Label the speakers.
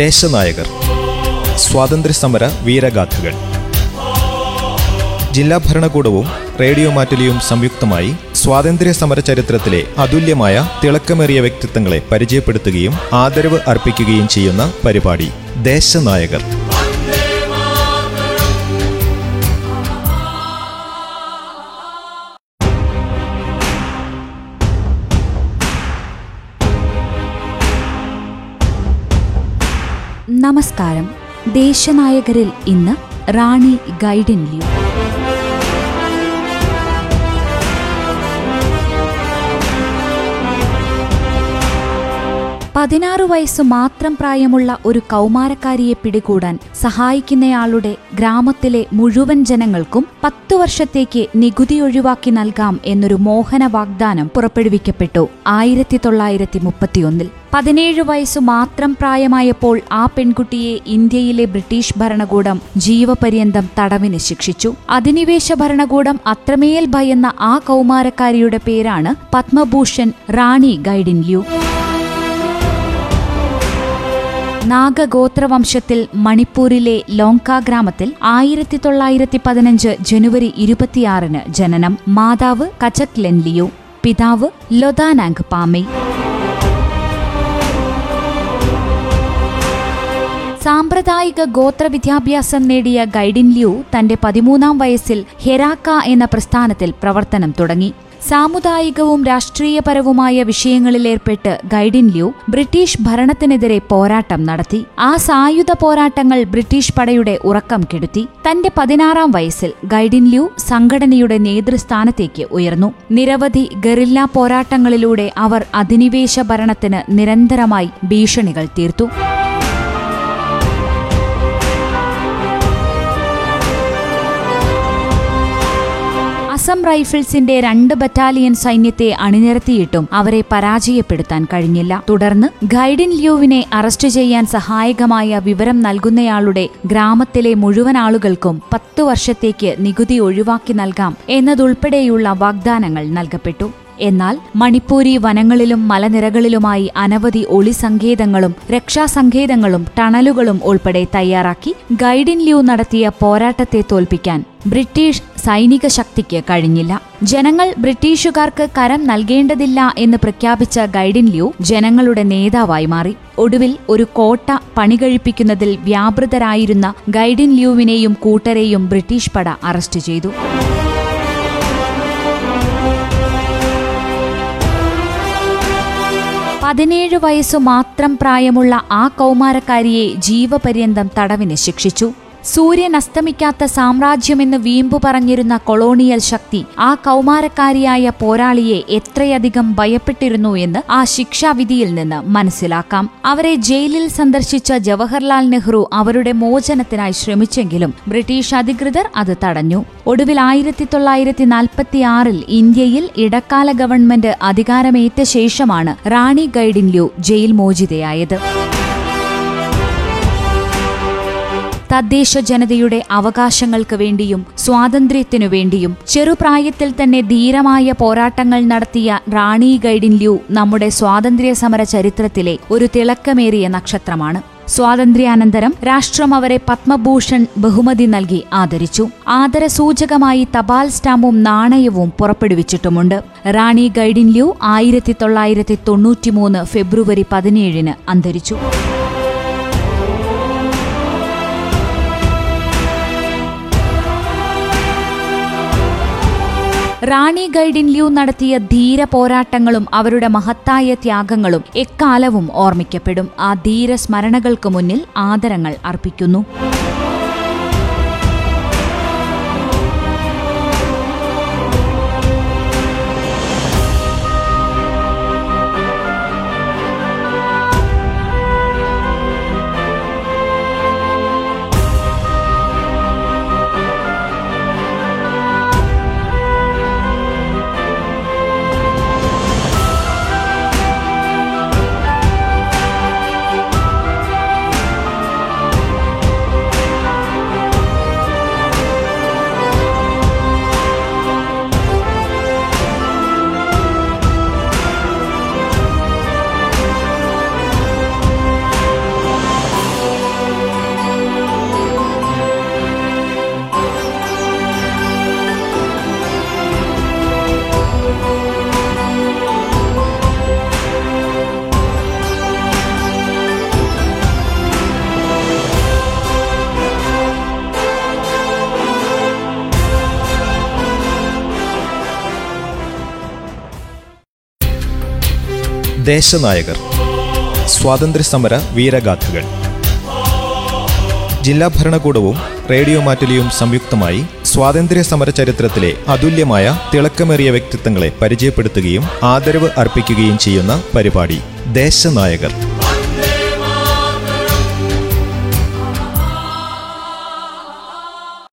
Speaker 1: ദേശനായകർ. സ്വാതന്ത്ര്യസമര വീരഗാഥകൾ. ജില്ലാ ഭരണകൂടവും റേഡിയോ മാറ്റലിയും സംയുക്തമായി സ്വാതന്ത്ര്യ സമര ചരിത്രത്തിലെ അതുല്യമായ തിളക്കമേറിയ വ്യക്തിത്വങ്ങളെ പരിചയപ്പെടുത്തുകയും ആദരവ് അർപ്പിക്കുകയും ചെയ്യുന്ന പരിപാടി ദേശനായകർ.
Speaker 2: നമസ്കാരം. ദേശനായകരിൽ ഇന്ന് റാണി ഗൈഡൻ ലിയു പതിനാറ് വയസ്സ് മാത്രം പ്രായമുള്ള ഒരു കൗമാരക്കാരിയെ പിടികൂടാൻ സഹായിക്കുന്നയാളുടെ ഗ്രാമത്തിലെ മുഴുവൻ ജനങ്ങൾക്കും പത്തു വർഷത്തേക്ക് നികുതി ഒഴിവാക്കി നൽകാം എന്നൊരു മോഹന വാഗ്ദാനം പുറപ്പെടുവിക്കപ്പെട്ടു ആയിരത്തി തൊള്ളായിരത്തി മുപ്പത്തിയൊന്നിൽ പതിനേഴ് വയസ്സു മാത്രം പ്രായമായപ്പോൾ ആ പെൺകുട്ടിയെ ഇന്ത്യയിലെ ബ്രിട്ടീഷ് ഭരണകൂടം ജീവപര്യന്തം തടവിന് ശിക്ഷിച്ചു. അധിനിവേശ ഭരണകൂടം അത്രമേൽ ഭയന്ന ആ കൗമാരക്കാരിയുടെ പേരാണ് പത്മഭൂഷൺ റാണി ഗൈഡിൻല്യൂ നാഗഗോത്രവംശത്തിൽ മണിപ്പൂരിലെ ലോങ്ക ഗ്രാമത്തിൽ ആയിരത്തി തൊള്ളായിരത്തി പതിനഞ്ച് ജനുവരി ഇരുപത്തിയാറിന് ജനനം മാതാവ് കചക് ലെൻലിയു പിതാവ് ലൊദാനാങ് പാമേ. സാമ്പ്രദായിക ഗോത്ര വിദ്യാഭ്യാസം നേടിയ ഗൈഡിൻ ലിയു തന്റെ പതിമൂന്നാം വയസ്സിൽ ഹെരാക്ക എന്ന പ്രസ്ഥാനത്തിൽ പ്രവർത്തനം തുടങ്ങി. സാമുദായികവും രാഷ്ട്രീയപരവുമായ വിഷയങ്ങളിലേർപ്പെട്ട് ഗൈഡിൻ ല്യൂ ബ്രിട്ടീഷ് ഭരണത്തിനെതിരെ പോരാട്ടം നടത്തി. ആ സായുധ പോരാട്ടങ്ങൾ ബ്രിട്ടീഷ് പടയുടെ ഉറക്കം കെടുത്തി. തന്റെ പതിനാറാം വയസ്സിൽ ഗൈഡിൻ ല്യൂ സംഘടനയുടെ നേതൃസ്ഥാനത്തേക്ക് ഉയർന്നു. നിരവധി ഗറില്ല പോരാട്ടങ്ങളിലൂടെ അവർ അധിനിവേശ ഭരണത്തിന് നിരന്തരമായി ഭീഷണികൾ തീർത്തു. അസം റൈഫിൾസിന്റെ രണ്ട് ബറ്റാലിയൻ സൈന്യത്തെ അണിനിരത്തിയിട്ടും അവരെ പരാജയപ്പെടുത്താൻ കഴിഞ്ഞില്ല. തുടർന്ന് ഗൈഡിൻ ലിയോവിനെ അറസ്റ്റ് ചെയ്യാൻ സഹായകമായ വിവരം നൽകുന്നയാളുടെ ഗ്രാമത്തിലെ മുഴുവൻ ആളുകൾക്കും പത്തു വർഷത്തേക്ക് നികുതി ഒഴിവാക്കി നൽകാം എന്നതുൾപ്പെടെയുള്ള വാഗ്ദാനങ്ങൾ നൽകപ്പെട്ടു. എന്നാൽ മണിപ്പൂരി വനങ്ങളിലും മലനിരകളിലുമായി അനവധി ഒളിസങ്കേതങ്ങളും രക്ഷാസങ്കേതങ്ങളും ടണലുകളും ഉൾപ്പെടെ തയ്യാറാക്കി ഗൈഡിൻ ലിയു നടത്തിയ പോരാട്ടത്തെ തോൽപ്പിക്കാൻ ബ്രിട്ടീഷ് സൈനിക ശക്തിക്ക് കഴിഞ്ഞില്ല. ജനങ്ങൾ ബ്രിട്ടീഷുകാർക്ക് കരം നൽകേണ്ടതില്ല എന്ന് പ്രഖ്യാപിച്ച ഗൈഡിൻ ലിയു ജനങ്ങളുടെ നേതാവായി മാറി. ഒടുവിൽ ഒരു കോട്ട പണികഴിപ്പിക്കുന്നതിൽ വ്യാപൃതരായിരുന്ന ഗൈഡിൻ ലിയുവിനെയും കൂട്ടരെയും ബ്രിട്ടീഷ് പട അറസ്റ്റ് ചെയ്തു. പതിനേഴ് വയസ്സു മാത്രം പ്രായമുള്ള ആ കൗമാരക്കാരിയെ ജീവപര്യന്തം തടവിന് ശിക്ഷിച്ചു. സൂര്യൻ അസ്തമിക്കാത്ത സാമ്രാജ്യമെന്ന് വീമ്പു പറഞ്ഞിരുന്ന കൊളോണിയൽ ശക്തി ആ കൗമാരക്കാരിയായ പോരാളിയെ എത്രയധികം ഭയപ്പെട്ടിരുന്നു എന്ന് ആ ശിക്ഷാവിധിയിൽ നിന്ന് മനസ്സിലാക്കാം. അവരെ ജയിലിൽ സന്ദർശിച്ച ജവഹർലാൽ നെഹ്റു അവരുടെ മോചനത്തിനായി ശ്രമിച്ചെങ്കിലും ബ്രിട്ടീഷ് അധികൃതർ അത് തടഞ്ഞു. ഒടുവിൽ ആയിരത്തി തൊള്ളായിരത്തി നാൽപ്പത്തിയാറിൽ ഇന്ത്യയിൽ ഇടക്കാല ഗവൺമെന്റ് അധികാരമേറ്റ ശേഷമാണ് റാണി ഗൈഡിൻ ലു ജയിൽ മോചിതയായത്. തദ്ദേശ ജനതയുടെ അവകാശങ്ങൾക്ക് വേണ്ടിയും സ്വാതന്ത്ര്യത്തിനു വേണ്ടിയും ചെറുപ്രായത്തിൽ തന്നെ ധീരമായ പോരാട്ടങ്ങൾ നടത്തിയ റാണി ഗൈഡിൻ ല്യൂ നമ്മുടെ സ്വാതന്ത്ര്യ സമര ചരിത്രത്തിലെ ഒരു തിളക്കമേറിയ നക്ഷത്രമാണ്. സ്വാതന്ത്ര്യാനന്തരം രാഷ്ട്രം അവരെ പത്മഭൂഷൺ ബഹുമതി നൽകി ആദരിച്ചു. ആദരസൂചകമായി തപാൽ സ്റ്റാമ്പും നാണയവും പുറപ്പെടുവിച്ചിട്ടുമുണ്ട്. റാണി ഗൈഡിൻ ല്യൂ ആയിരത്തി തൊള്ളായിരത്തി തൊണ്ണൂറ്റിമൂന്ന് ഫെബ്രുവരി പതിനേഴിന് അന്തരിച്ചു. റാണി ഗൈഡിൻ ലിയു നടത്തിയ ധീര പോരാട്ടങ്ങളും അവരുടെ മഹത്തായ ത്യാഗങ്ങളും എക്കാലവും ഓർമ്മിക്കപ്പെടും. ആ ധീര സ്മരണകൾക്ക് മുന്നിൽ ആദരങ്ങൾ അർപ്പിക്കുന്നു.
Speaker 1: ദേശനായകർ. സ്വാതന്ത്ര്യസമര വീരഗാഥകൾ. ജില്ലാ ഭരണകൂടവും റേഡിയോ മാറ്റലിയും സംയുക്തമായി സ്വാതന്ത്ര്യ സമര ചരിത്രത്തിലെ അതുല്യമായ തിളക്കമേറിയ വ്യക്തിത്വങ്ങളെ പരിചയപ്പെടുത്തുകയും ആദരവ് അർപ്പിക്കുകയും ചെയ്യുന്ന പരിപാടി ദേശനായകർ.